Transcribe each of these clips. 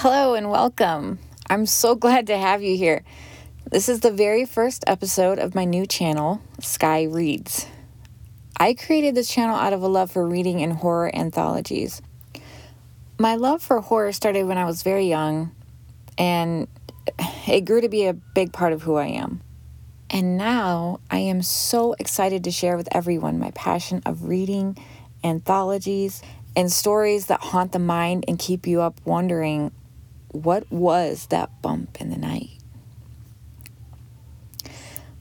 Hello and welcome. I'm so glad to have you here. This is the very first episode of my new channel, Skye Reads. I created this channel out of a love for reading and horror anthologies. My love for horror started when I was very young, and it grew to be a big part of who I am. And now I am so excited to share with everyone my passion of reading anthologies and stories that haunt the mind and keep you up wondering what was that bump in the night.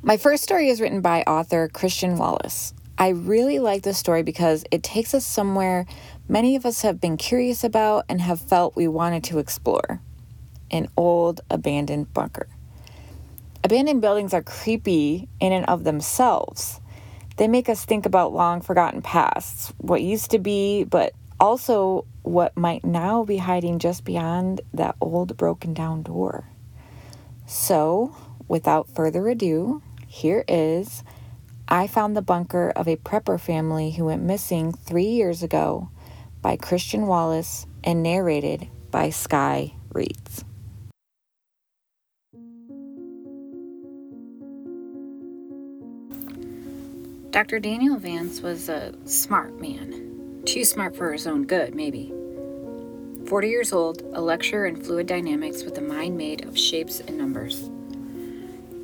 My first story is written by author Christian Wallis. I really like this story because it takes us somewhere many of us have been curious about and have felt we wanted to explore an old abandoned bunker. Abandoned buildings are creepy in and of themselves. They make us think about long forgotten pasts, what used to be, but also what might now be hiding just beyond that old broken down door. So, without further ado, here is I Found the Bunker of a Prepper Family Who Went Missing Three Years Ago by Christian Wallis and narrated by Skye Reads. Dr. Daniel Vance was a smart man. Too smart for his own good, maybe. 40 years old, a lecturer in fluid dynamics with a mind made of shapes and numbers.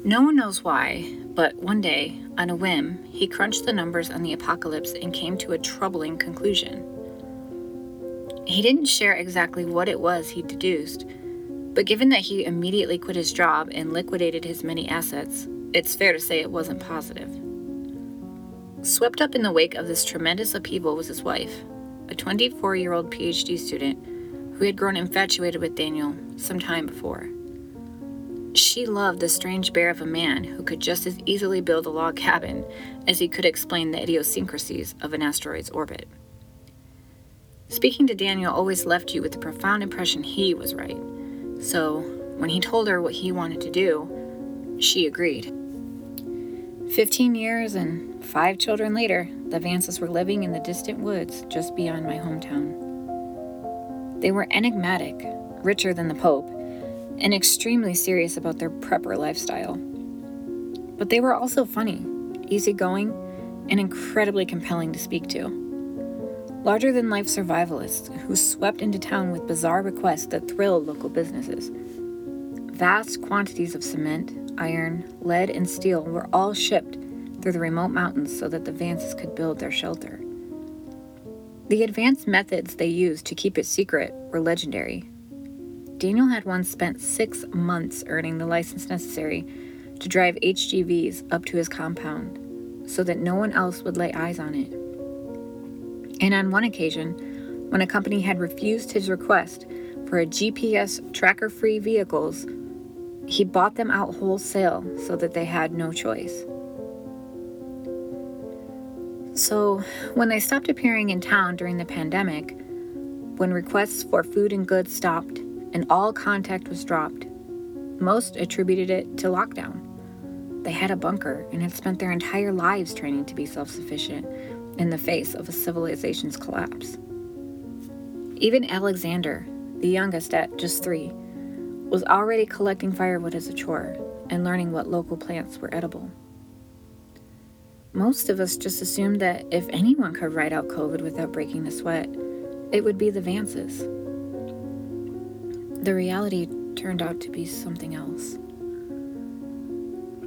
No one knows why, but one day, on a whim, he crunched the numbers on the apocalypse and came to a troubling conclusion. He didn't share exactly what it was he deduced, but given that he immediately quit his job and liquidated his many assets, it's fair to say it wasn't positive. Swept up in the wake of this tremendous upheaval was his wife, a 24 year old PhD student who had grown infatuated with Daniel some time before. She loved the strange bear of a man who could just as easily build a log cabin as he could explain the idiosyncrasies of an asteroid's orbit. Speaking to Daniel always left you with the profound impression he was right. So, when he told her what he wanted to do, she agreed. Fifteen years and five children later, the Vances were living in the distant woods just beyond my hometown. They were enigmatic, richer than the Pope, and extremely serious about their prepper lifestyle. But they were also funny, easygoing, and incredibly compelling to speak to. Larger than life survivalists who swept into town with bizarre requests that thrilled local businesses. Vast quantities of cement, iron, lead, and steel were all shipped through the remote mountains so that the Vances could build their shelter. The advanced methods they used to keep it secret were legendary. Daniel had once spent six months earning the license necessary to drive HGVs up to his compound so that no one else would lay eyes on it. And on one occasion, when a company had refused his request for a GPS tracker free vehicles he bought them out wholesale so that they had no choice. So, when they stopped appearing in town during the pandemic, when requests for food and goods stopped and all contact was dropped, most attributed it to lockdown. They had a bunker and had spent their entire lives training to be self sufficient in the face of a civilization's collapse. Even Alexander, the youngest at just three, was already collecting firewood as a chore and learning what local plants were edible. Most of us just assumed that if anyone could ride out COVID without breaking a sweat, it would be the Vances. The reality turned out to be something else.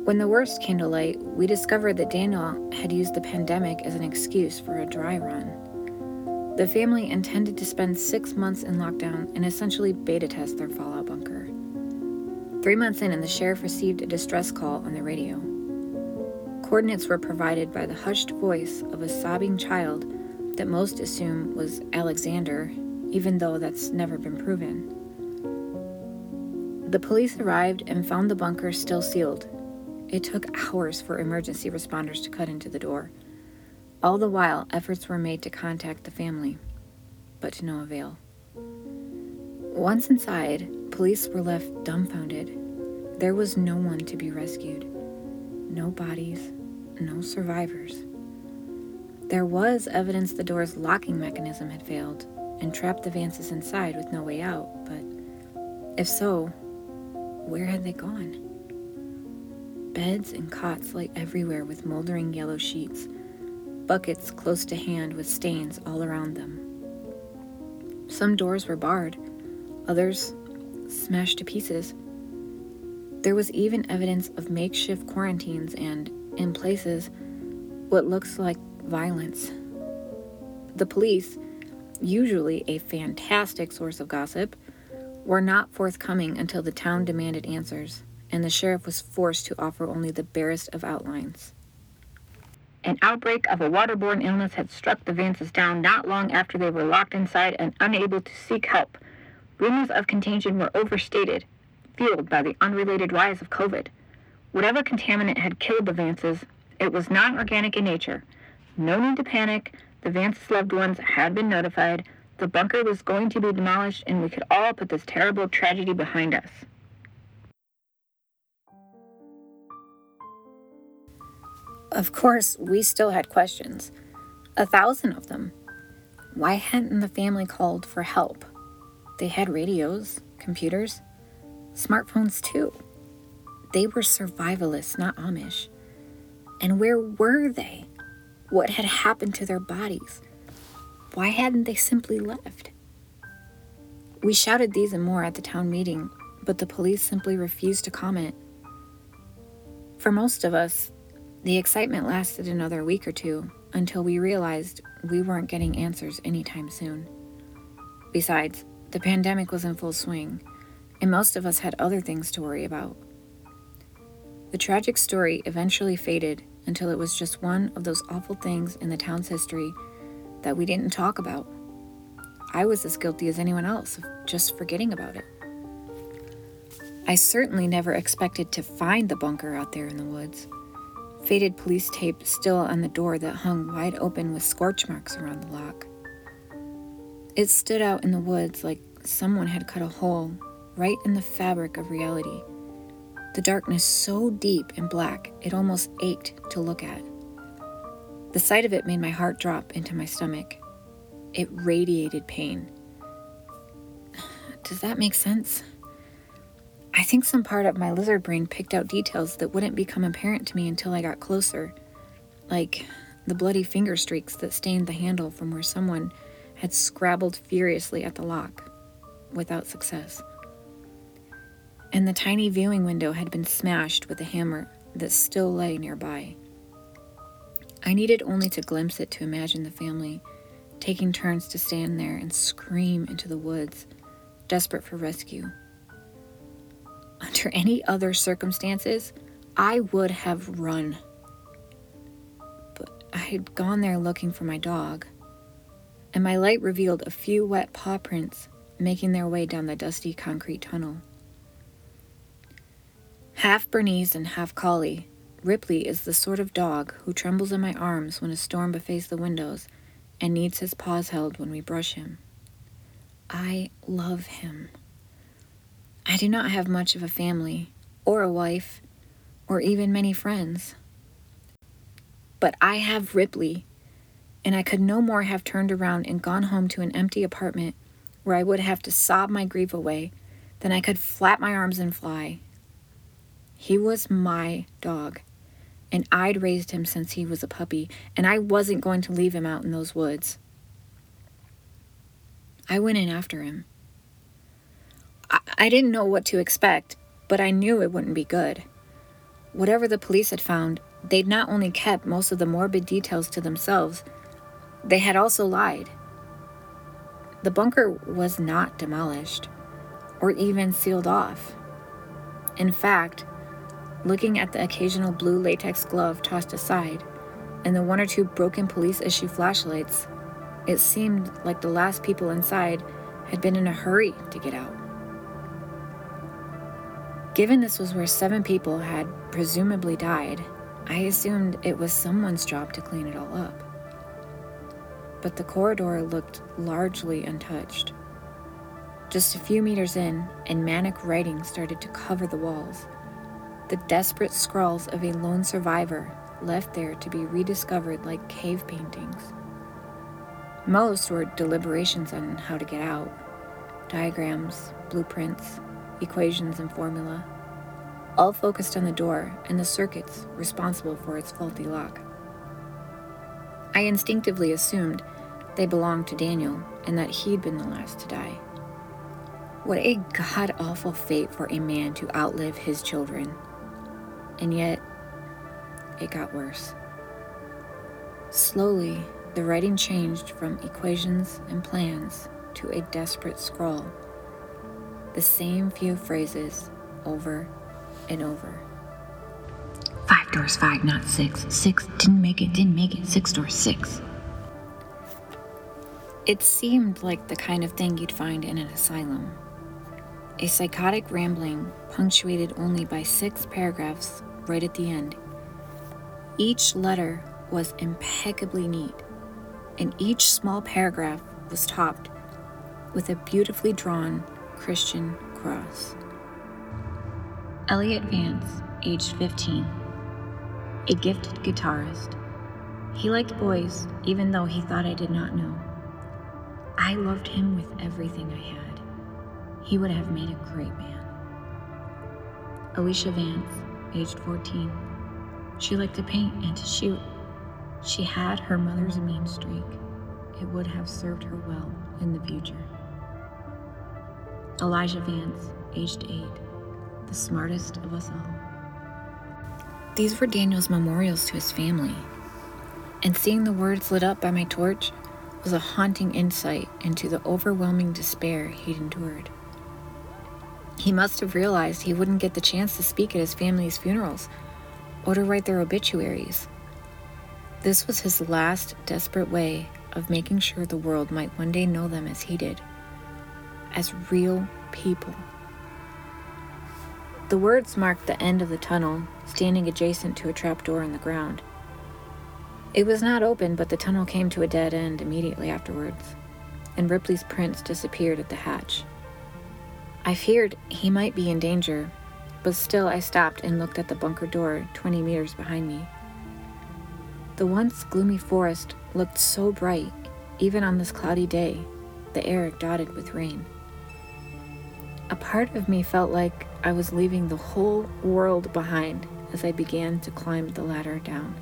When the worst came to light, we discovered that Daniel had used the pandemic as an excuse for a dry run. The family intended to spend six months in lockdown and essentially beta test their fallout bunker. Three months in, and the sheriff received a distress call on the radio. Coordinates were provided by the hushed voice of a sobbing child that most assume was Alexander, even though that's never been proven. The police arrived and found the bunker still sealed. It took hours for emergency responders to cut into the door. All the while, efforts were made to contact the family, but to no avail. Once inside, police were left dumbfounded. There was no one to be rescued. No bodies, no survivors. There was evidence the door's locking mechanism had failed and trapped the Vances inside with no way out, but If so, where had they gone? Beds and cots lay everywhere with moldering yellow sheets, buckets close to hand with stains all around them. Some doors were barred, others smashed to pieces. There was even evidence of makeshift quarantines and, in places, what looks like violence. The police, usually a fantastic source of gossip, were not forthcoming until the town demanded answers, and the sheriff was forced to offer only the barest of outlines. An outbreak of a waterborne illness had struck the Vances down not long after they were locked inside and unable to seek help. Rumors of contagion were overstated, fueled by the unrelated rise of COVID. Whatever contaminant had killed the Vances, it was not organic in nature. No need to panic. The Vances loved ones had been notified. The bunker was going to be demolished, and we could all put this terrible tragedy behind us. Of course, we still had questions. A thousand of them. Why hadn't the family called for help? They had radios, computers, smartphones too. They were survivalists, not Amish. And where were they? What had happened to their bodies? Why hadn't they simply left? We shouted these and more at the town meeting, but the police simply refused to comment. For most of us, the excitement lasted another week or two until we realized we weren't getting answers anytime soon. Besides, the pandemic was in full swing, and most of us had other things to worry about. The tragic story eventually faded until it was just one of those awful things in the town's history that we didn't talk about. I was as guilty as anyone else of just forgetting about it. I certainly never expected to find the bunker out there in the woods. Faded police tape still on the door that hung wide open with scorch marks around the lock. It stood out in the woods like someone had cut a hole right in the fabric of reality. The darkness so deep and black it almost ached to look at. The sight of it made my heart drop into my stomach. It radiated pain. Does that make sense? I think some part of my lizard brain picked out details that wouldn't become apparent to me until I got closer, like the bloody finger streaks that stained the handle from where someone had scrabbled furiously at the lock, without success. And the tiny viewing window had been smashed with a hammer that still lay nearby. I needed only to glimpse it to imagine the family taking turns to stand there and scream into the woods, desperate for rescue. Under any other circumstances, I would have run. But I had gone there looking for my dog, and my light revealed a few wet paw prints making their way down the dusty concrete tunnel. Half Bernese and half collie, Ripley is the sort of dog who trembles in my arms when a storm buffets the windows and needs his paws held when we brush him. I love him. I do not have much of a family, or a wife, or even many friends. But I have Ripley and I could no more have turned around and gone home to an empty apartment where I would have to sob my grief away than I could flap my arms and fly. He was my dog, and I'd raised him since he was a puppy, and I wasn't going to leave him out in those woods. I went in after him. I, I didn't know what to expect, but I knew it wouldn't be good. Whatever the police had found, they'd not only kept most of the morbid details to themselves, they had also lied. The bunker was not demolished or even sealed off. In fact, looking at the occasional blue latex glove tossed aside and the one or two broken police issue flashlights, it seemed like the last people inside had been in a hurry to get out. Given this was where seven people had presumably died, I assumed it was someone's job to clean it all up but the corridor looked largely untouched. Just a few meters in, and manic writing started to cover the walls. The desperate scrawls of a lone survivor left there to be rediscovered like cave paintings. Most were deliberations on how to get out diagrams, blueprints, equations, and formula, all focused on the door and the circuits responsible for its faulty lock. I instinctively assumed they belonged to Daniel and that he'd been the last to die. What a god awful fate for a man to outlive his children. And yet, it got worse. Slowly, the writing changed from equations and plans to a desperate scrawl. The same few phrases over and over. Five doors, five, not six. Six, didn't make it, didn't make it. Six doors, six. It seemed like the kind of thing you'd find in an asylum. A psychotic rambling punctuated only by six paragraphs right at the end. Each letter was impeccably neat, and each small paragraph was topped with a beautifully drawn Christian cross. Elliot Vance, aged 15, a gifted guitarist. He liked boys, even though he thought I did not know. I loved him with everything I had. He would have made a great man. Alicia Vance, aged 14. She liked to paint and to shoot. She had her mother's mean streak. It would have served her well in the future. Elijah Vance, aged 8, the smartest of us all. These were Daniel's memorials to his family, and seeing the words lit up by my torch was a haunting insight into the overwhelming despair he'd endured. He must have realized he wouldn't get the chance to speak at his family's funerals or to write their obituaries. This was his last desperate way of making sure the world might one day know them as he did, as real people. The words marked the end of the tunnel, standing adjacent to a trapdoor in the ground. It was not open, but the tunnel came to a dead end immediately afterwards, and Ripley's prints disappeared at the hatch. I feared he might be in danger, but still I stopped and looked at the bunker door 20 meters behind me. The once gloomy forest looked so bright, even on this cloudy day, the air dotted with rain. A part of me felt like I was leaving the whole world behind as I began to climb the ladder down.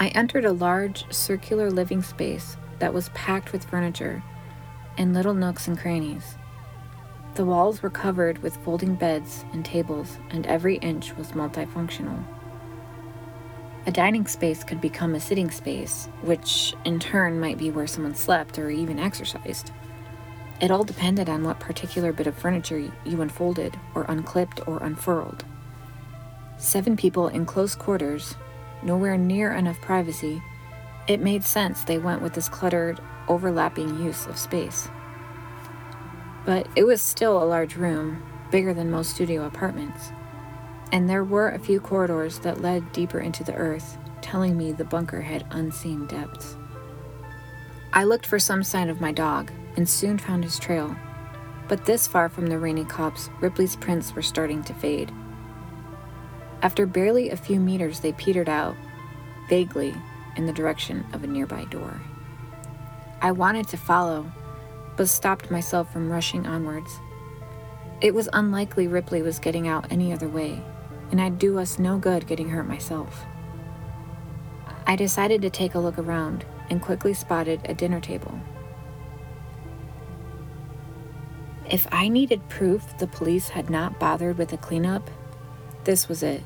I entered a large circular living space that was packed with furniture and little nooks and crannies. The walls were covered with folding beds and tables, and every inch was multifunctional. A dining space could become a sitting space, which in turn might be where someone slept or even exercised. It all depended on what particular bit of furniture you unfolded, or unclipped, or unfurled. Seven people in close quarters nowhere near enough privacy, it made sense they went with this cluttered, overlapping use of space. But it was still a large room, bigger than most studio apartments, and there were a few corridors that led deeper into the earth, telling me the bunker had unseen depths. I looked for some sign of my dog and soon found his trail, but this far from the rainy copse, Ripley's prints were starting to fade. After barely a few meters, they petered out, vaguely, in the direction of a nearby door. I wanted to follow, but stopped myself from rushing onwards. It was unlikely Ripley was getting out any other way, and I'd do us no good getting hurt myself. I decided to take a look around and quickly spotted a dinner table. If I needed proof the police had not bothered with the cleanup, this was it.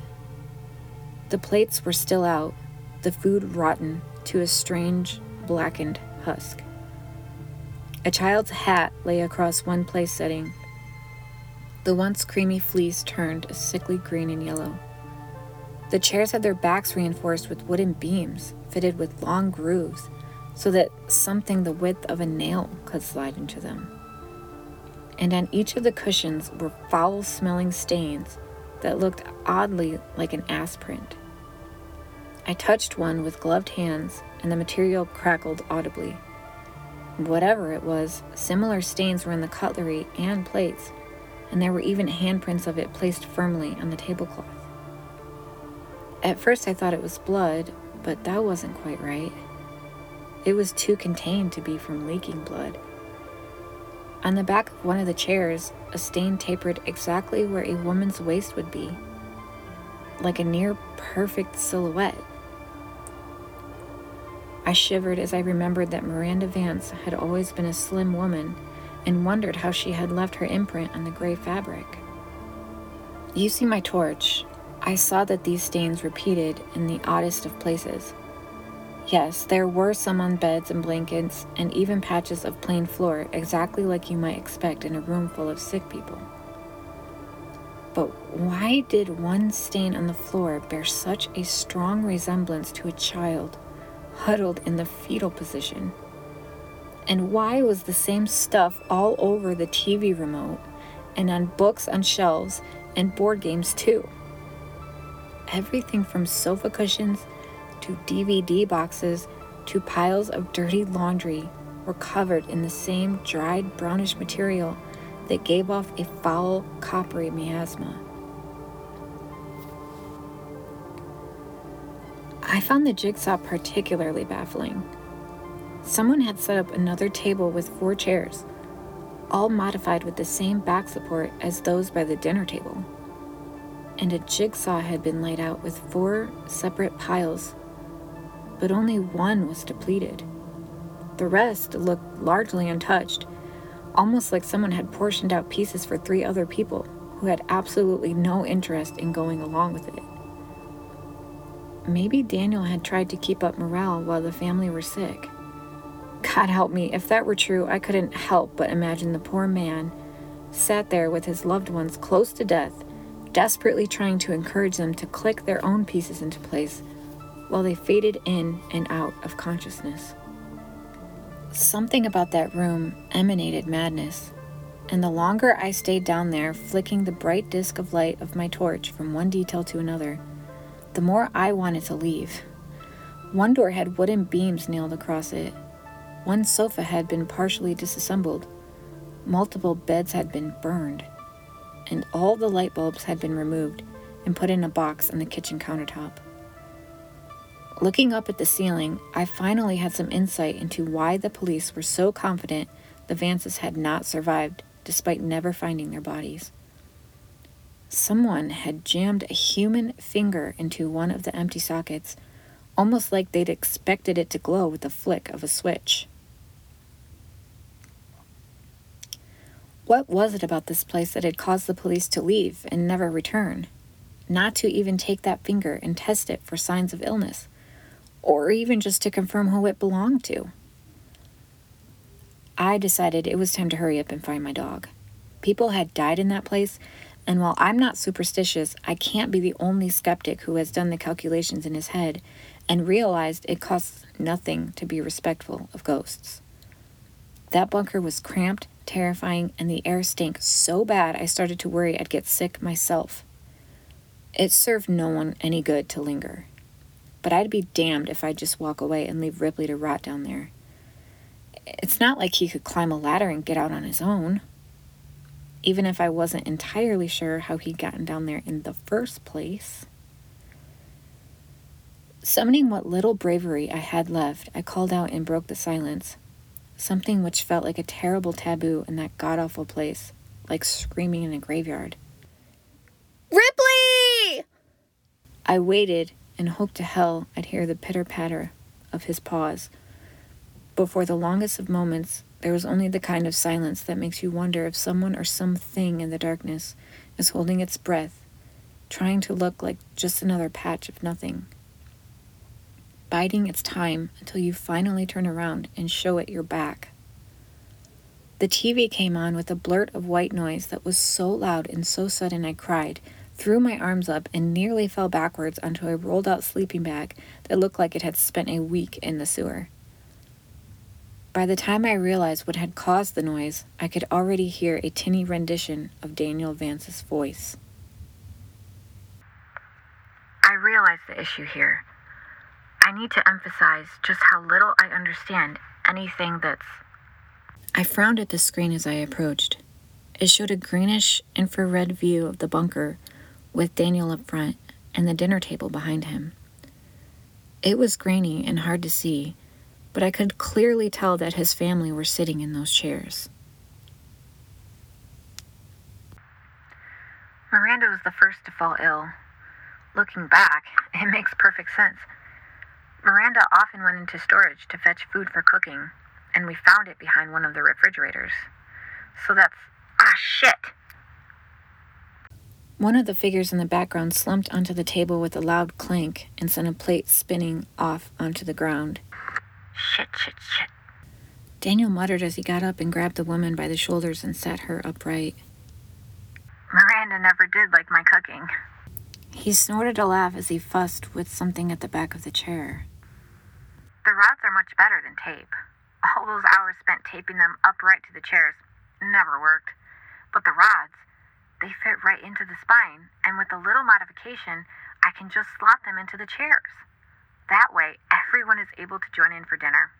The plates were still out, the food rotten to a strange, blackened husk. A child's hat lay across one place setting. The once creamy fleece turned a sickly green and yellow. The chairs had their backs reinforced with wooden beams fitted with long grooves so that something the width of a nail could slide into them. And on each of the cushions were foul smelling stains that looked oddly like an ass print. I touched one with gloved hands, and the material crackled audibly. Whatever it was, similar stains were in the cutlery and plates, and there were even handprints of it placed firmly on the tablecloth. At first, I thought it was blood, but that wasn't quite right. It was too contained to be from leaking blood. On the back of one of the chairs, a stain tapered exactly where a woman's waist would be, like a near perfect silhouette. I shivered as I remembered that Miranda Vance had always been a slim woman and wondered how she had left her imprint on the gray fabric. Using my torch, I saw that these stains repeated in the oddest of places. Yes, there were some on beds and blankets, and even patches of plain floor, exactly like you might expect in a room full of sick people. But why did one stain on the floor bear such a strong resemblance to a child huddled in the fetal position? And why was the same stuff all over the TV remote and on books on shelves and board games too? Everything from sofa cushions to DVD boxes to piles of dirty laundry were covered in the same dried brownish material that gave off a foul, coppery miasma. I found the jigsaw particularly baffling. Someone had set up another table with four chairs, all modified with the same back support as those by the dinner table. And a jigsaw had been laid out with four separate piles but only one was depleted. The rest looked largely untouched, almost like someone had portioned out pieces for three other people who had absolutely no interest in going along with it. Maybe Daniel had tried to keep up morale while the family were sick. God help me, if that were true, I couldn't help but imagine the poor man sat there with his loved ones close to death, desperately trying to encourage them to click their own pieces into place while they faded in and out of consciousness. Something about that room emanated madness, and the longer I stayed down there, flicking the bright disk of light of my torch from one detail to another, the more I wanted to leave. One door had wooden beams nailed across it. One sofa had been partially disassembled. Multiple beds had been burned. And all the light bulbs had been removed and put in a box on the kitchen countertop. Looking up at the ceiling, I finally had some insight into why the police were so confident the Vances had not survived despite never finding their bodies. Someone had jammed a human finger into one of the empty sockets, almost like they'd expected it to glow with the flick of a switch. What was it about this place that had caused the police to leave and never return? Not to even take that finger and test it for signs of illness or even just to confirm who it belonged to. I decided it was time to hurry up and find my dog. People had died in that place, and while I'm not superstitious, I can't be the only skeptic who has done the calculations in his head and realized it costs nothing to be respectful of ghosts. That bunker was cramped, terrifying, and the air stank so bad I started to worry I'd get sick myself. It served no one any good to linger but I'd be damned if I'd just walk away and leave Ripley to rot down there. It's not like he could climb a ladder and get out on his own. Even if I wasn't entirely sure how he'd gotten down there in the first place. Summoning what little bravery I had left, I called out and broke the silence. Something which felt like a terrible taboo in that god awful place, like screaming in a graveyard. Ripley! I waited and hoped to hell I'd hear the pitter patter of his paws. But for the longest of moments, there was only the kind of silence that makes you wonder if someone or something in the darkness is holding its breath, trying to look like just another patch of nothing. Biding its time until you finally turn around and show it your back. The TV came on with a blurt of white noise that was so loud and so sudden I cried, threw my arms up, and nearly fell backwards onto a rolled out sleeping bag that looked like it had spent a week in the sewer. By the time I realized what had caused the noise, I could already hear a tinny rendition of Daniel Vance's voice. I realize the issue here. I need to emphasize just how little I understand anything that's. I frowned at the screen as I approached. It showed a greenish infrared view of the bunker with Daniel up front and the dinner table behind him. It was grainy and hard to see, but I could clearly tell that his family were sitting in those chairs. Miranda was the first to fall ill. Looking back, it makes perfect sense. Miranda often went into storage to fetch food for cooking, and we found it behind one of the refrigerators. So that's. Ah, shit! One of the figures in the background slumped onto the table with a loud clank and sent a plate spinning off onto the ground. Shit, shit, shit. Daniel muttered as he got up and grabbed the woman by the shoulders and sat her upright. Miranda never did like my cooking. He snorted a laugh as he fussed with something at the back of the chair. The rods are much better than tape. All those hours spent taping them upright to the chairs never worked. But the rods, they fit right into the spine, and with a little modification, I can just slot them into the chairs. That way, everyone is able to join in for dinner.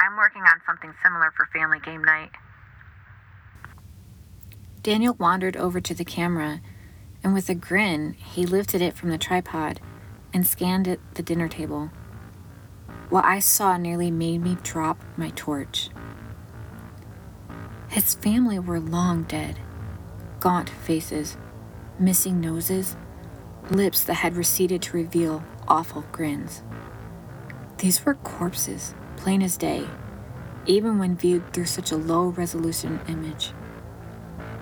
I'm working on something similar for family game night. Daniel wandered over to the camera, and with a grin, he lifted it from the tripod and scanned it the dinner table. What I saw nearly made me drop my torch. His family were long dead. Gaunt faces, missing noses, lips that had receded to reveal awful grins. These were corpses, plain as day, even when viewed through such a low resolution image.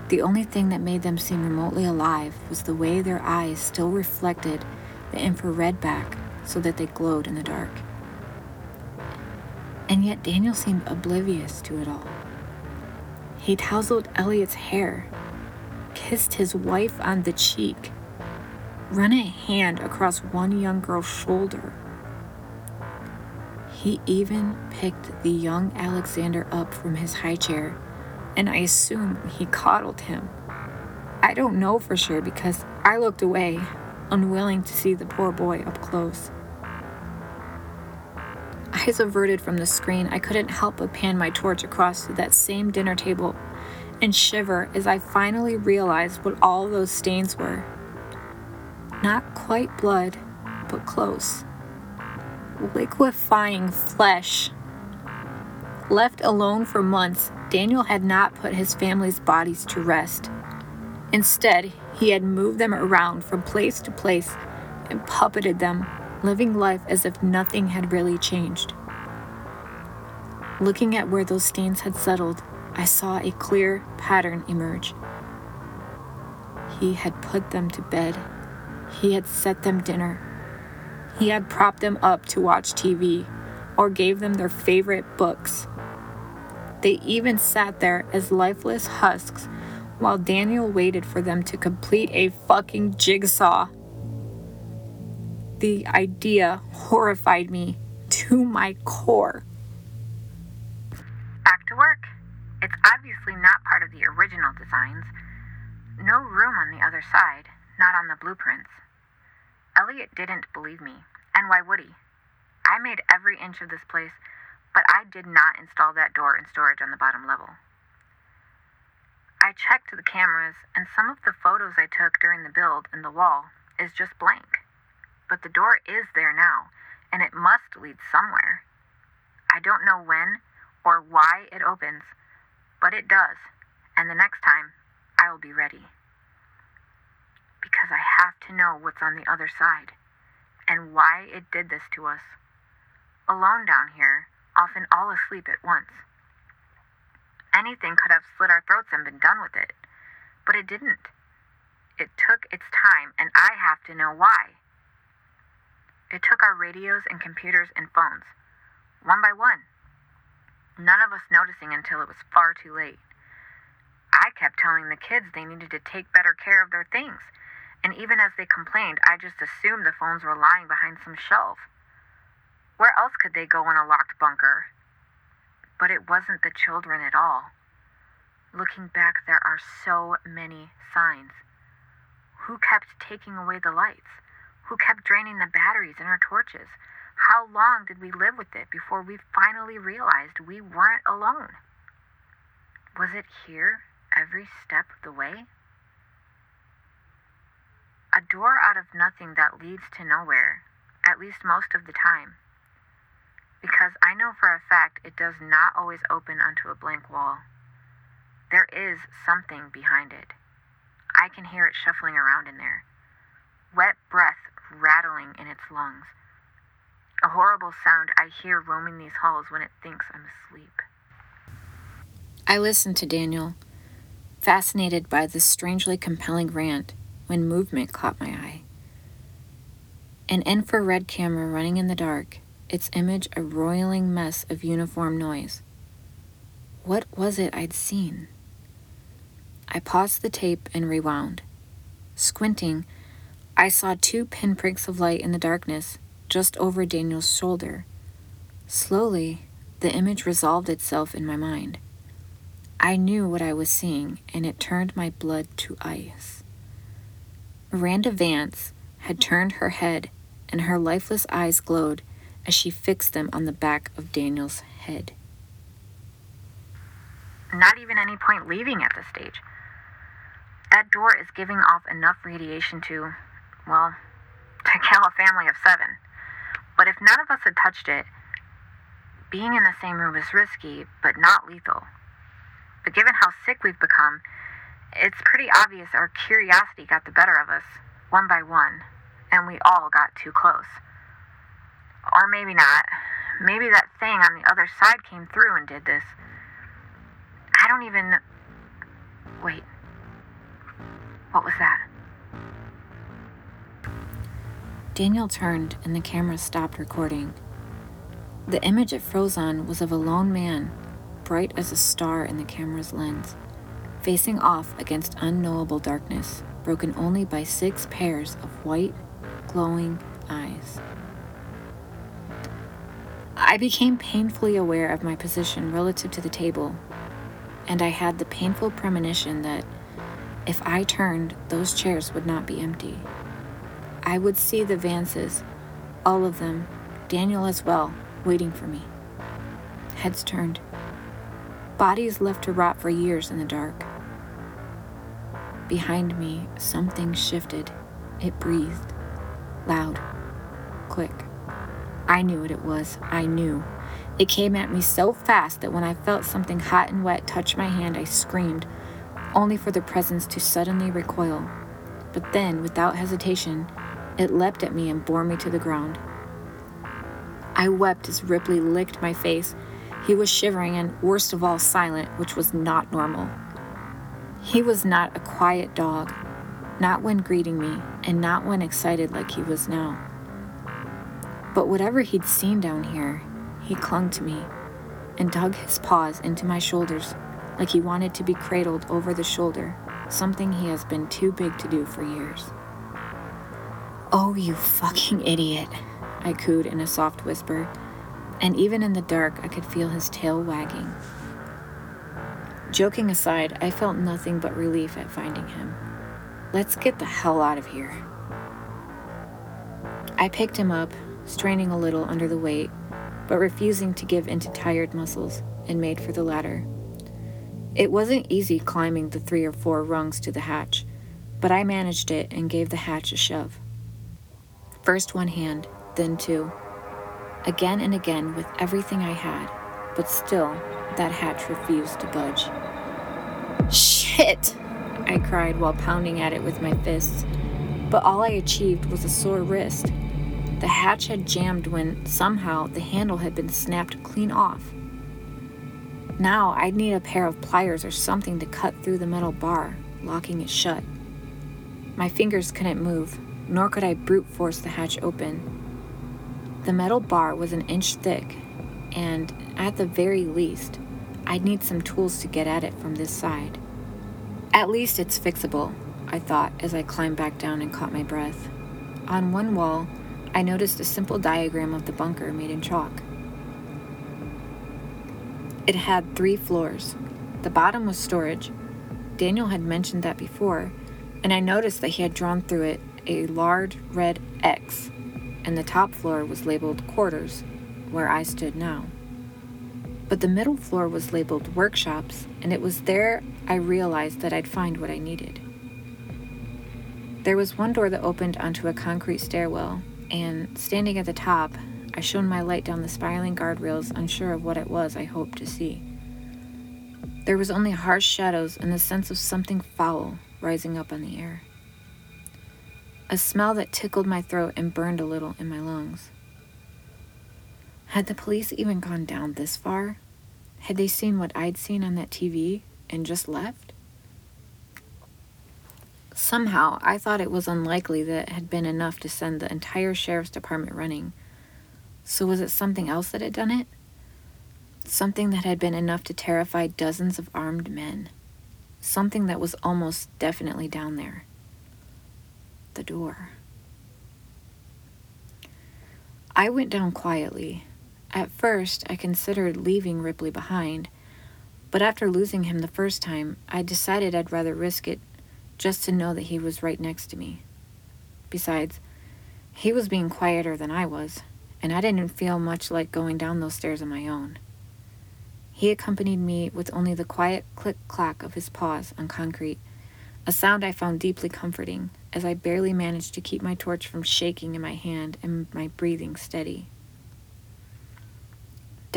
The only thing that made them seem remotely alive was the way their eyes still reflected the infrared back so that they glowed in the dark. And yet Daniel seemed oblivious to it all. He tousled Elliot's hair, kissed his wife on the cheek, run a hand across one young girl's shoulder. He even picked the young Alexander up from his high chair, and I assume he coddled him. I don't know for sure because I looked away, unwilling to see the poor boy up close. Eyes averted from the screen, I couldn't help but pan my torch across to that same dinner table and shiver as I finally realized what all those stains were. Not quite blood, but close. Liquefying flesh. Left alone for months, Daniel had not put his family's bodies to rest. Instead, he had moved them around from place to place and puppeted them, living life as if nothing had really changed. Looking at where those stains had settled, I saw a clear pattern emerge. He had put them to bed. He had set them dinner. He had propped them up to watch TV or gave them their favorite books. They even sat there as lifeless husks while Daniel waited for them to complete a fucking jigsaw. The idea horrified me to my core. Back to work. Obviously not part of the original designs. No room on the other side, not on the blueprints. Elliot didn't believe me, and why would he? I made every inch of this place, but I did not install that door in storage on the bottom level. I checked the cameras, and some of the photos I took during the build in the wall is just blank. But the door is there now, and it must lead somewhere. I don't know when or why it opens, but it does, and the next time, I will be ready. Because I have to know what's on the other side, and why it did this to us. Alone down here, often all asleep at once. Anything could have slit our throats and been done with it, but it didn't. It took its time, and I have to know why. It took our radios and computers and phones, one by one none of us noticing until it was far too late. I kept telling the kids they needed to take better care of their things, and even as they complained, I just assumed the phones were lying behind some shelf. Where else could they go in a locked bunker? But it wasn't the children at all. Looking back, there are so many signs. Who kept taking away the lights? Who kept draining the batteries in our torches? How long did we live with it before we finally realized we weren't alone? Was it here every step of the way? A door out of nothing that leads to nowhere, at least most of the time. Because I know for a fact it does not always open onto a blank wall. There is something behind it. I can hear it shuffling around in there. Wet breath rattling in its lungs. A horrible sound I hear roaming these halls when it thinks I'm asleep. I listened to Daniel, fascinated by this strangely compelling rant when movement caught my eye. An infrared camera running in the dark, its image a roiling mess of uniform noise. What was it I'd seen? I paused the tape and rewound. Squinting, I saw two pinpricks of light in the darkness just over Daniel's shoulder. Slowly, the image resolved itself in my mind. I knew what I was seeing, and it turned my blood to ice. Miranda Vance had turned her head and her lifeless eyes glowed as she fixed them on the back of Daniel's head. Not even any point leaving at this stage. That door is giving off enough radiation to, well, to kill a family of seven. But if none of us had touched it, being in the same room is risky, but not lethal. But given how sick we've become, it's pretty obvious our curiosity got the better of us, one by one, and we all got too close. Or maybe not. Maybe that thing on the other side came through and did this. I don't even. Wait. What was that? Daniel turned and the camera stopped recording. The image it froze on was of a lone man, bright as a star in the camera's lens, facing off against unknowable darkness, broken only by six pairs of white, glowing eyes. I became painfully aware of my position relative to the table, and I had the painful premonition that if I turned, those chairs would not be empty. I would see the Vances, all of them, Daniel as well, waiting for me. Heads turned. Bodies left to rot for years in the dark. Behind me, something shifted. It breathed. Loud. Quick. I knew what it was. I knew. It came at me so fast that when I felt something hot and wet touch my hand, I screamed, only for the presence to suddenly recoil. But then, without hesitation, it leapt at me and bore me to the ground. I wept as Ripley licked my face. He was shivering and, worst of all, silent, which was not normal. He was not a quiet dog, not when greeting me, and not when excited like he was now. But whatever he'd seen down here, he clung to me and dug his paws into my shoulders like he wanted to be cradled over the shoulder, something he has been too big to do for years. Oh, you fucking idiot, I cooed in a soft whisper, and even in the dark I could feel his tail wagging. Joking aside, I felt nothing but relief at finding him. Let's get the hell out of here. I picked him up, straining a little under the weight, but refusing to give in to tired muscles, and made for the ladder. It wasn't easy climbing the three or four rungs to the hatch, but I managed it and gave the hatch a shove. First one hand, then two. Again and again with everything I had, but still, that hatch refused to budge. Shit! I cried while pounding at it with my fists, but all I achieved was a sore wrist. The hatch had jammed when, somehow, the handle had been snapped clean off. Now I'd need a pair of pliers or something to cut through the metal bar, locking it shut. My fingers couldn't move, nor could I brute force the hatch open. The metal bar was an inch thick, and at the very least, I'd need some tools to get at it from this side. At least it's fixable, I thought as I climbed back down and caught my breath. On one wall, I noticed a simple diagram of the bunker made in chalk. It had three floors. The bottom was storage. Daniel had mentioned that before, and I noticed that he had drawn through it a large red X, and the top floor was labeled quarters, where I stood now. But the middle floor was labeled workshops, and it was there I realized that I'd find what I needed. There was one door that opened onto a concrete stairwell, and standing at the top, I shone my light down the spiraling guardrails, unsure of what it was I hoped to see. There was only harsh shadows and the sense of something foul rising up on the air. A smell that tickled my throat and burned a little in my lungs. Had the police even gone down this far? Had they seen what I'd seen on that TV and just left? Somehow, I thought it was unlikely that it had been enough to send the entire sheriff's department running. So, was it something else that had done it? Something that had been enough to terrify dozens of armed men. Something that was almost definitely down there. The door. I went down quietly, at first, I considered leaving Ripley behind, but after losing him the first time, I decided I'd rather risk it just to know that he was right next to me. Besides, he was being quieter than I was, and I didn't feel much like going down those stairs on my own. He accompanied me with only the quiet click clack of his paws on concrete, a sound I found deeply comforting, as I barely managed to keep my torch from shaking in my hand and my breathing steady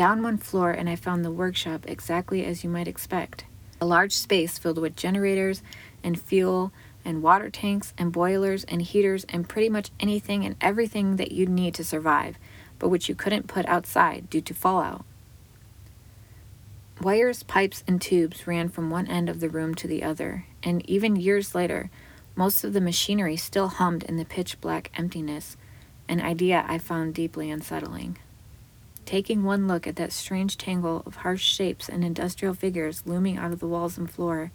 down one floor, and I found the workshop exactly as you might expect a large space filled with generators and fuel and water tanks and boilers and heaters and pretty much anything and everything that you'd need to survive, but which you couldn't put outside due to fallout. Wires, pipes, and tubes ran from one end of the room to the other, and even years later, most of the machinery still hummed in the pitch black emptiness, an idea I found deeply unsettling. Taking one look at that strange tangle of harsh shapes and industrial figures looming out of the walls and floor,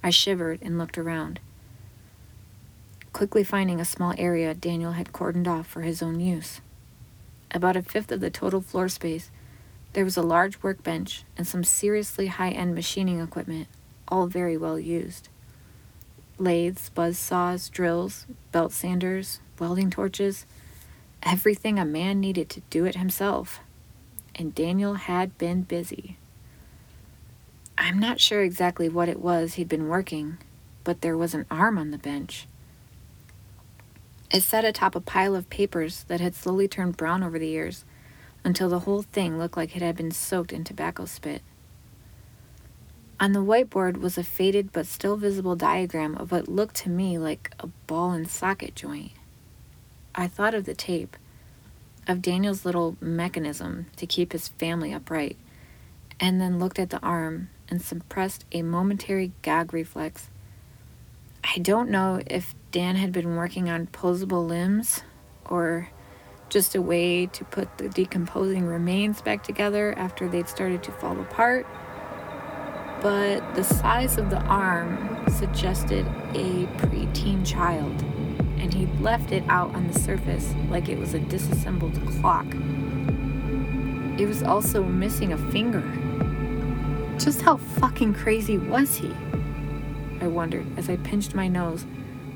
I shivered and looked around. Quickly finding a small area Daniel had cordoned off for his own use. About a fifth of the total floor space, there was a large workbench and some seriously high end machining equipment, all very well used. Lathes, buzz saws, drills, belt sanders, welding torches, everything a man needed to do it himself and Daniel had been busy. I'm not sure exactly what it was he'd been working, but there was an arm on the bench. It sat atop a pile of papers that had slowly turned brown over the years until the whole thing looked like it had been soaked in tobacco spit. On the whiteboard was a faded but still visible diagram of what looked to me like a ball and socket joint. I thought of the tape of Daniel's little mechanism to keep his family upright, and then looked at the arm and suppressed a momentary gag reflex. I don't know if Dan had been working on posable limbs or just a way to put the decomposing remains back together after they'd started to fall apart, but the size of the arm suggested a preteen child and he'd left it out on the surface like it was a disassembled clock. It was also missing a finger. Just how fucking crazy was he? I wondered as I pinched my nose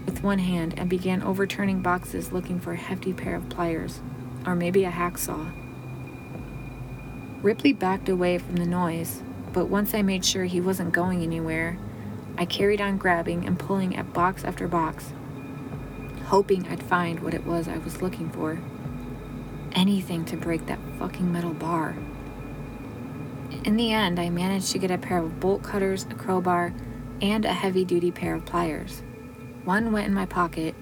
with one hand and began overturning boxes looking for a hefty pair of pliers, or maybe a hacksaw. Ripley backed away from the noise, but once I made sure he wasn't going anywhere, I carried on grabbing and pulling at box after box hoping I'd find what it was I was looking for. Anything to break that fucking metal bar. In the end, I managed to get a pair of bolt cutters, a crowbar, and a heavy duty pair of pliers. One went in my pocket,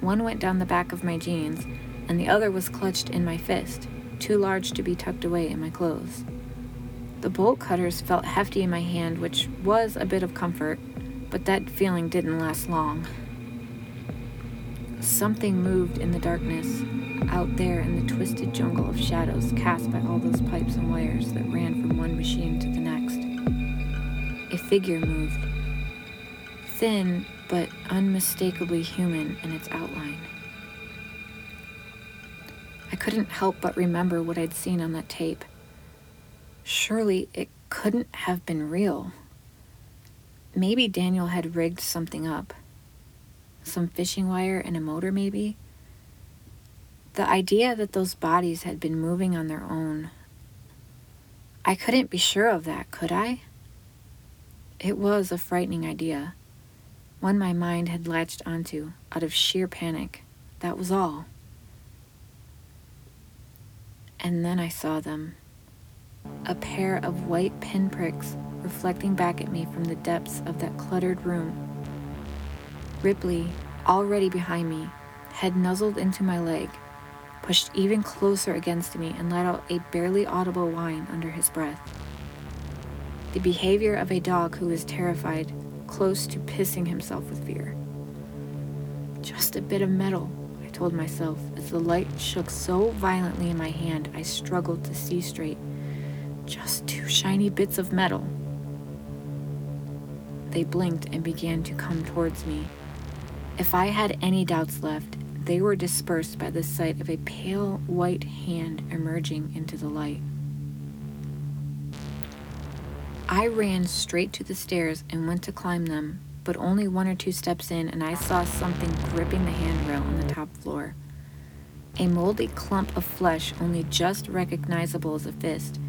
one went down the back of my jeans, and the other was clutched in my fist, too large to be tucked away in my clothes. The bolt cutters felt hefty in my hand, which was a bit of comfort, but that feeling didn't last long. Something moved in the darkness, out there in the twisted jungle of shadows cast by all those pipes and wires that ran from one machine to the next. A figure moved, thin but unmistakably human in its outline. I couldn't help but remember what I'd seen on that tape. Surely it couldn't have been real. Maybe Daniel had rigged something up some fishing wire, and a motor, maybe. The idea that those bodies had been moving on their own. I couldn't be sure of that, could I? It was a frightening idea, one my mind had latched onto out of sheer panic. That was all. And then I saw them a pair of white pinpricks reflecting back at me from the depths of that cluttered room Ripley, already behind me, had nuzzled into my leg, pushed even closer against me, and let out a barely audible whine under his breath. The behavior of a dog who is terrified, close to pissing himself with fear. Just a bit of metal, I told myself as the light shook so violently in my hand I struggled to see straight. Just two shiny bits of metal. They blinked and began to come towards me. If I had any doubts left, they were dispersed by the sight of a pale white hand emerging into the light. I ran straight to the stairs and went to climb them, but only one or two steps in, and I saw something gripping the handrail on the top floor. A moldy clump of flesh, only just recognizable as a fist.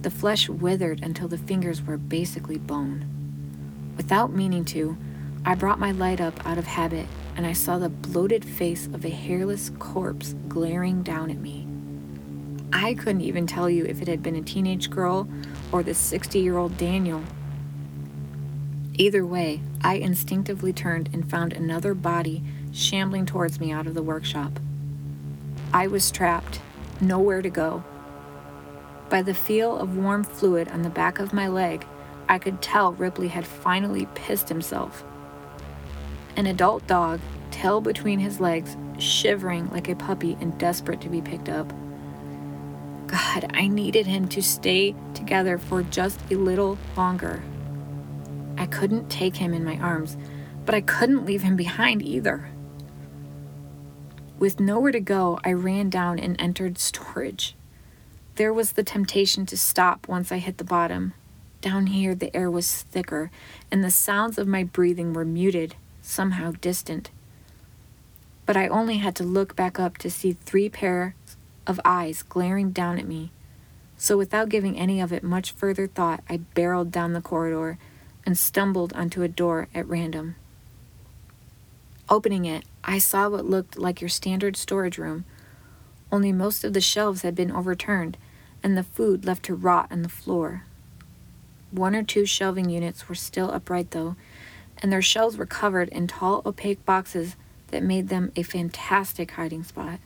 The flesh withered until the fingers were basically bone. Without meaning to, I brought my light up out of habit, and I saw the bloated face of a hairless corpse glaring down at me. I couldn't even tell you if it had been a teenage girl or the 60 year old Daniel. Either way, I instinctively turned and found another body shambling towards me out of the workshop. I was trapped, nowhere to go. By the feel of warm fluid on the back of my leg, I could tell Ripley had finally pissed himself. An adult dog, tail between his legs, shivering like a puppy and desperate to be picked up. God, I needed him to stay together for just a little longer. I couldn't take him in my arms, but I couldn't leave him behind either. With nowhere to go, I ran down and entered storage. There was the temptation to stop once I hit the bottom. Down here, the air was thicker, and the sounds of my breathing were muted somehow distant. But I only had to look back up to see three pairs of eyes glaring down at me. So without giving any of it much further thought, I barreled down the corridor and stumbled onto a door at random. Opening it, I saw what looked like your standard storage room, only most of the shelves had been overturned and the food left to rot on the floor. One or two shelving units were still upright, though, and their shelves were covered in tall, opaque boxes that made them a fantastic hiding spot.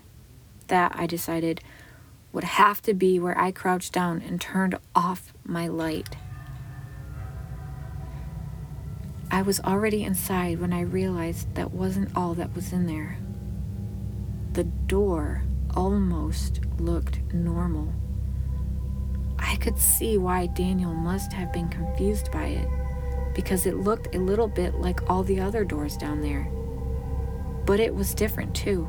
That, I decided, would have to be where I crouched down and turned off my light. I was already inside when I realized that wasn't all that was in there. The door almost looked normal. I could see why Daniel must have been confused by it because it looked a little bit like all the other doors down there. But it was different too.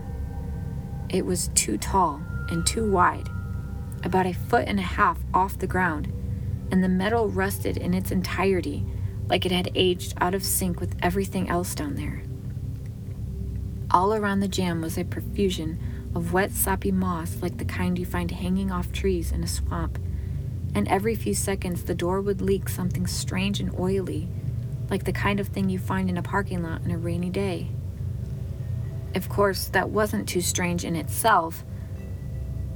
It was too tall and too wide, about a foot and a half off the ground, and the metal rusted in its entirety like it had aged out of sync with everything else down there. All around the jamb was a profusion of wet, soppy moss like the kind you find hanging off trees in a swamp and every few seconds the door would leak something strange and oily, like the kind of thing you find in a parking lot on a rainy day. Of course, that wasn't too strange in itself,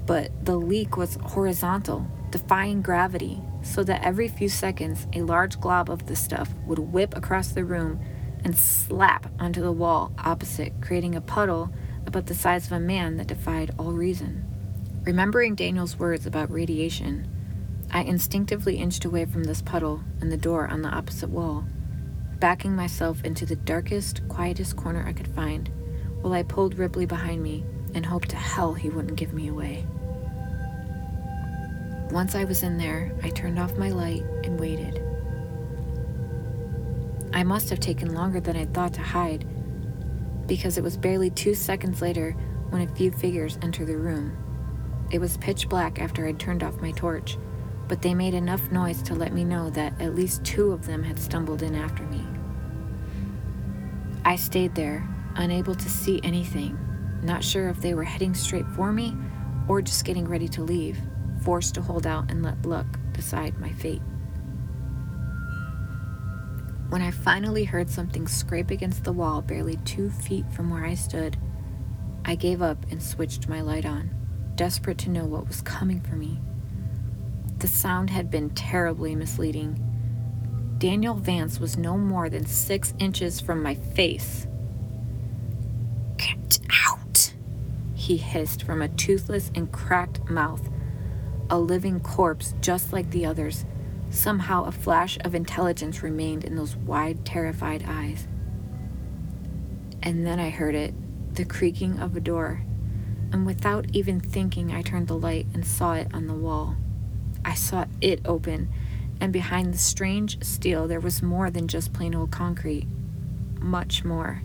but the leak was horizontal, defying gravity, so that every few seconds a large glob of the stuff would whip across the room and slap onto the wall opposite, creating a puddle about the size of a man that defied all reason. Remembering Daniel's words about radiation, I instinctively inched away from this puddle and the door on the opposite wall, backing myself into the darkest, quietest corner I could find, while I pulled Ripley behind me and hoped to hell he wouldn't give me away. Once I was in there, I turned off my light and waited. I must have taken longer than I'd thought to hide, because it was barely two seconds later when a few figures entered the room. It was pitch black after I'd turned off my torch, but they made enough noise to let me know that at least two of them had stumbled in after me. I stayed there, unable to see anything, not sure if they were heading straight for me or just getting ready to leave, forced to hold out and let luck decide my fate. When I finally heard something scrape against the wall barely two feet from where I stood, I gave up and switched my light on, desperate to know what was coming for me. The sound had been terribly misleading. Daniel Vance was no more than six inches from my face, he hissed from a toothless and cracked mouth. A living corpse, just like the others. Somehow a flash of intelligence remained in those wide, terrified eyes. And then I heard it the creaking of a door. And without even thinking, I turned the light and saw it on the wall. I saw it open, and behind the strange steel, there was more than just plain old concrete. Much more.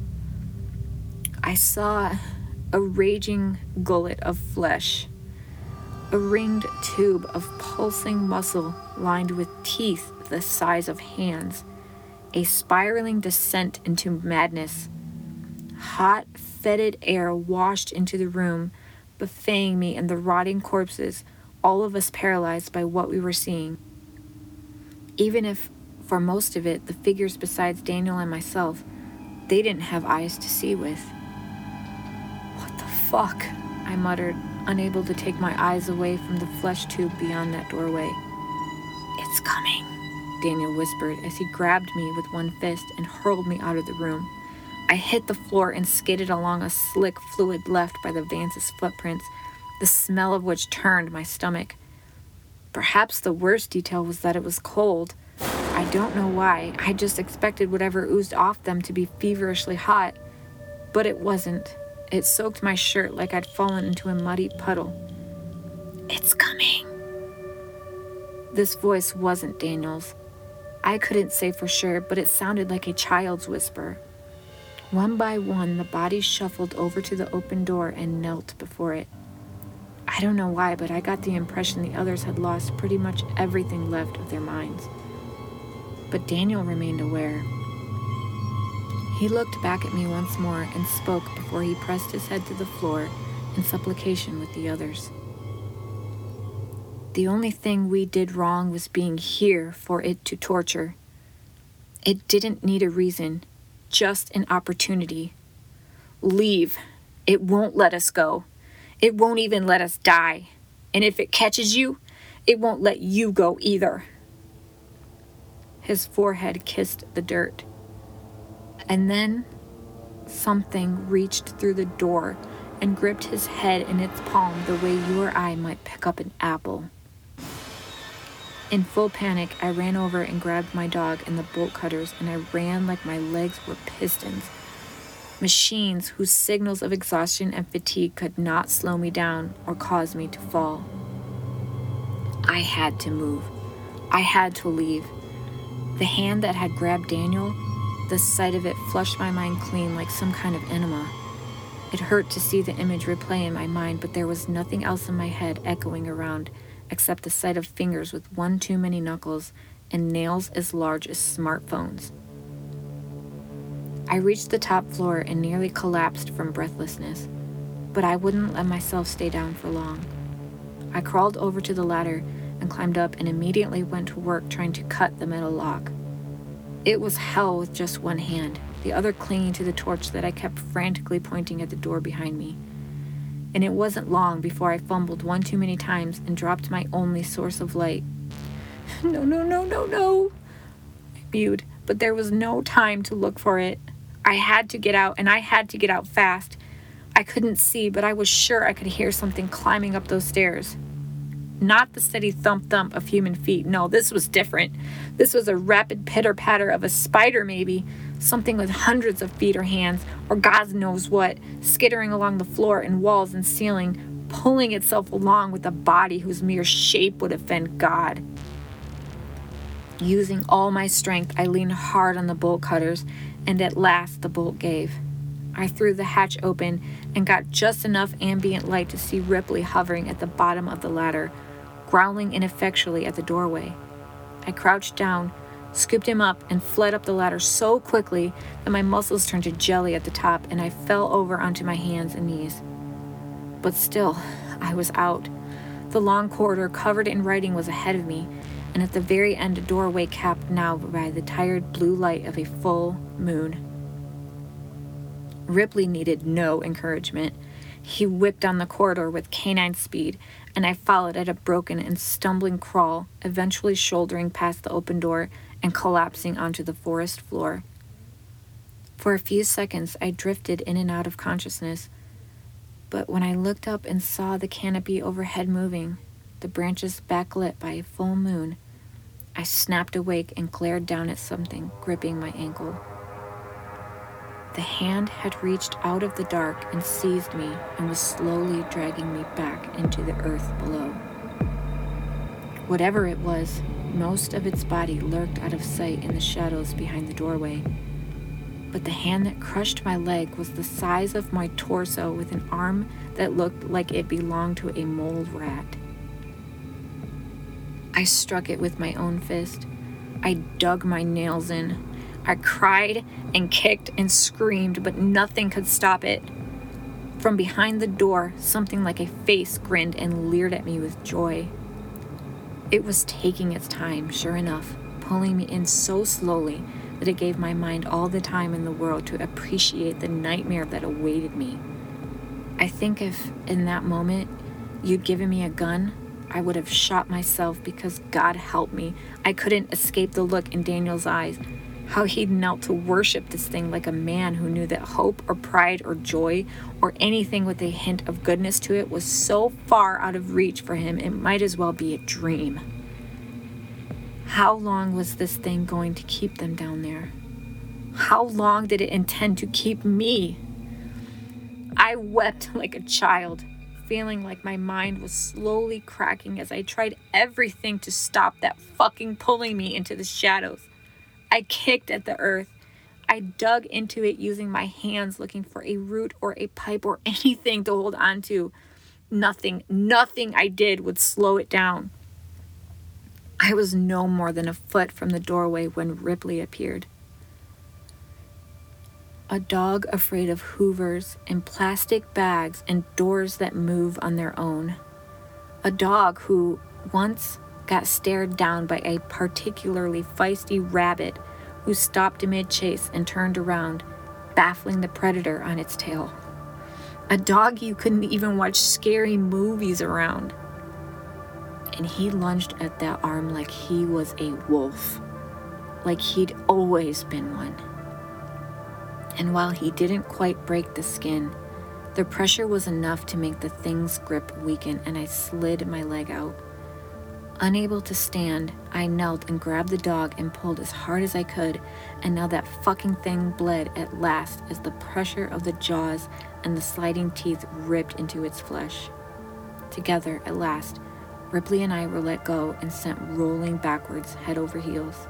I saw a raging gullet of flesh, a ringed tube of pulsing muscle lined with teeth the size of hands, a spiraling descent into madness. Hot, fetid air washed into the room, buffeting me and the rotting corpses, all of us paralyzed by what we were seeing. Even if, for most of it, the figures besides Daniel and myself, they didn't have eyes to see with. Fuck? I muttered, unable to take my eyes away from the flesh tube beyond that doorway. It's coming, Daniel whispered as he grabbed me with one fist and hurled me out of the room. I hit the floor and skidded along a slick fluid left by the Vance's footprints, the smell of which turned my stomach. Perhaps the worst detail was that it was cold. I don't know why. I just expected whatever oozed off them to be feverishly hot. But it wasn't. It soaked my shirt like I'd fallen into a muddy puddle. It's coming. This voice wasn't Daniel's. I couldn't say for sure, but it sounded like a child's whisper. One by one, the bodies shuffled over to the open door and knelt before it. I don't know why, but I got the impression the others had lost pretty much everything left of their minds. But Daniel remained aware. He looked back at me once more and spoke before he pressed his head to the floor in supplication with the others. The only thing we did wrong was being here for it to torture. It didn't need a reason, just an opportunity. Leave. It won't let us go. It won't even let us die. And if it catches you, it won't let you go either. His forehead kissed the dirt. And then something reached through the door and gripped his head in its palm the way you or I might pick up an apple. In full panic, I ran over and grabbed my dog and the bolt cutters, and I ran like my legs were pistons. Machines whose signals of exhaustion and fatigue could not slow me down or cause me to fall. I had to move. I had to leave. The hand that had grabbed Daniel, the sight of it flushed my mind clean like some kind of enema. It hurt to see the image replay in my mind, but there was nothing else in my head echoing around except the sight of fingers with one too many knuckles and nails as large as smartphones. I reached the top floor and nearly collapsed from breathlessness, but I wouldn't let myself stay down for long. I crawled over to the ladder and climbed up and immediately went to work trying to cut the metal lock. It was hell with just one hand, the other clinging to the torch that I kept frantically pointing at the door behind me and it wasn't long before I fumbled one too many times and dropped my only source of light. No, no, no, no, no. I mewed, but there was no time to look for it. I had to get out, and I had to get out fast. I couldn't see, but I was sure I could hear something climbing up those stairs. Not the steady thump thump of human feet. No, this was different. This was a rapid pitter patter of a spider, maybe, something with hundreds of feet or hands, or God knows what, skittering along the floor and walls and ceiling, pulling itself along with a body whose mere shape would offend God. Using all my strength, I leaned hard on the bolt cutters, and at last the bolt gave. I threw the hatch open and got just enough ambient light to see Ripley hovering at the bottom of the ladder, growling ineffectually at the doorway. I crouched down, scooped him up, and fled up the ladder so quickly that my muscles turned to jelly at the top and I fell over onto my hands and knees. But still, I was out. The long corridor covered in writing was ahead of me, and at the very end, a doorway capped now by the tired blue light of a full moon. Ripley needed no encouragement. He whipped down the corridor with canine speed, and I followed at a broken and stumbling crawl, eventually shouldering past the open door and collapsing onto the forest floor. For a few seconds, I drifted in and out of consciousness, But when I looked up and saw the canopy overhead moving, the branches backlit by a full moon, I snapped awake and glared down at something gripping my ankle. The hand had reached out of the dark and seized me and was slowly dragging me back into the earth below. Whatever it was, most of its body lurked out of sight in the shadows behind the doorway. But the hand that crushed my leg was the size of my torso with an arm that looked like it belonged to a mole rat. I struck it with my own fist. I dug my nails in. I cried and kicked and screamed, but nothing could stop it. From behind the door, something like a face grinned and leered at me with joy. It was taking its time, sure enough, pulling me in so slowly that it gave my mind all the time in the world to appreciate the nightmare that awaited me. I think if in that moment you'd given me a gun, I would have shot myself because God help me. I couldn't escape the look in Daniel's eyes how he'd knelt to worship this thing like a man who knew that hope or pride or joy or anything with a hint of goodness to it was so far out of reach for him it might as well be a dream. How long was this thing going to keep them down there? How long did it intend to keep me? I wept like a child, feeling like my mind was slowly cracking as I tried everything to stop that fucking pulling me into the shadows. I kicked at the earth. I dug into it using my hands, looking for a root or a pipe or anything to hold on to. Nothing, nothing I did would slow it down. I was no more than a foot from the doorway when Ripley appeared. A dog afraid of hoovers and plastic bags and doors that move on their own. A dog who once got stared down by a particularly feisty rabbit who stopped mid chase and turned around, baffling the predator on its tail. A dog you couldn't even watch scary movies around. And he lunged at that arm like he was a wolf, like he'd always been one. And while he didn't quite break the skin, the pressure was enough to make the thing's grip weaken, and I slid my leg out. Unable to stand, I knelt and grabbed the dog and pulled as hard as I could, and now that fucking thing bled at last as the pressure of the jaws and the sliding teeth ripped into its flesh. Together, at last, Ripley and I were let go and sent rolling backwards, head over heels.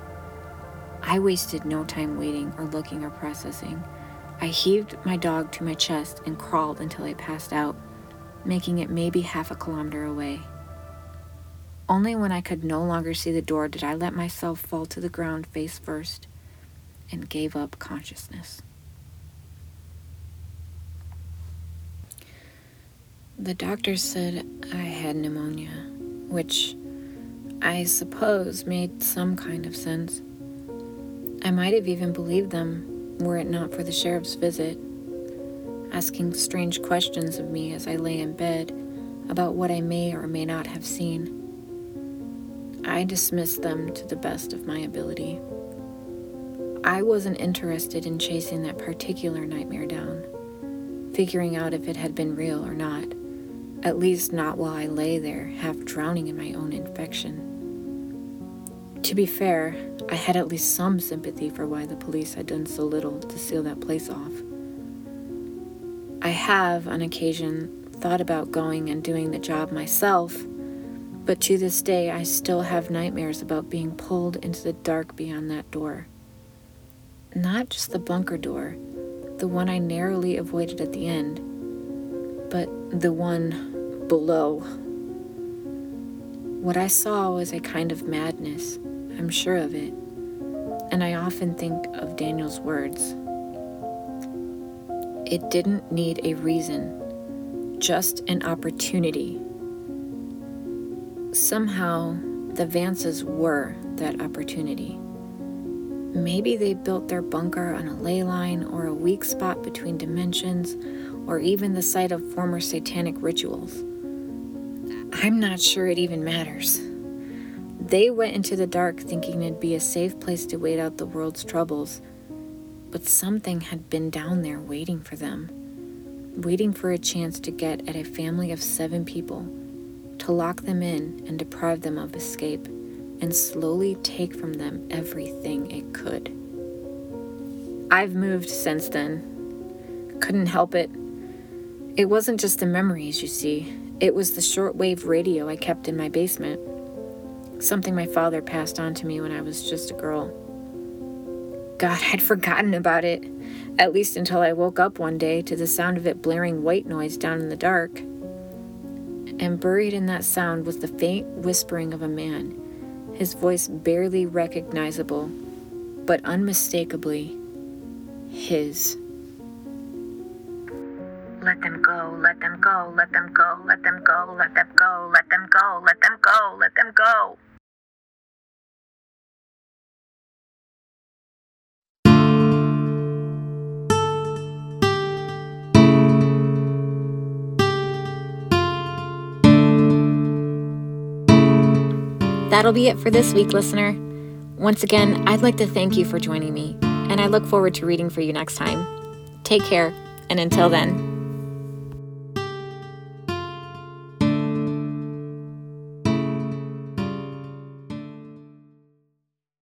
I wasted no time waiting or looking or processing. I heaved my dog to my chest and crawled until I passed out, making it maybe half a kilometer away. Only when I could no longer see the door did I let myself fall to the ground face first and gave up consciousness. The doctor said I had pneumonia, which I suppose made some kind of sense. I might have even believed them were it not for the sheriff's visit, asking strange questions of me as I lay in bed about what I may or may not have seen. I dismissed them to the best of my ability. I wasn't interested in chasing that particular nightmare down, figuring out if it had been real or not, at least not while I lay there, half drowning in my own infection. To be fair, I had at least some sympathy for why the police had done so little to seal that place off. I have, on occasion, thought about going and doing the job myself but to this day, I still have nightmares about being pulled into the dark beyond that door. Not just the bunker door, the one I narrowly avoided at the end, but the one below. What I saw was a kind of madness, I'm sure of it, and I often think of Daniel's words. It didn't need a reason, just an opportunity Somehow, the Vances were that opportunity. Maybe they built their bunker on a ley line or a weak spot between dimensions, or even the site of former satanic rituals. I'm not sure it even matters. They went into the dark thinking it'd be a safe place to wait out the world's troubles, but something had been down there waiting for them. waiting for a chance to get at a family of seven people, to lock them in and deprive them of escape, and slowly take from them everything it could. I've moved since then. Couldn't help it. It wasn't just the memories, you see, it was the shortwave radio I kept in my basement, something my father passed on to me when I was just a girl. God, I'd forgotten about it, at least until I woke up one day to the sound of it blaring white noise down in the dark. And buried in that sound was the faint whispering of a man, his voice barely recognizable, but unmistakably his. Let them go, let them go, let them go, let them go, let them go, let them go, let them go, let them go. That'll be it for this week, listener. Once again, I'd like to thank you for joining me, and I look forward to reading for you next time. Take care, and until then,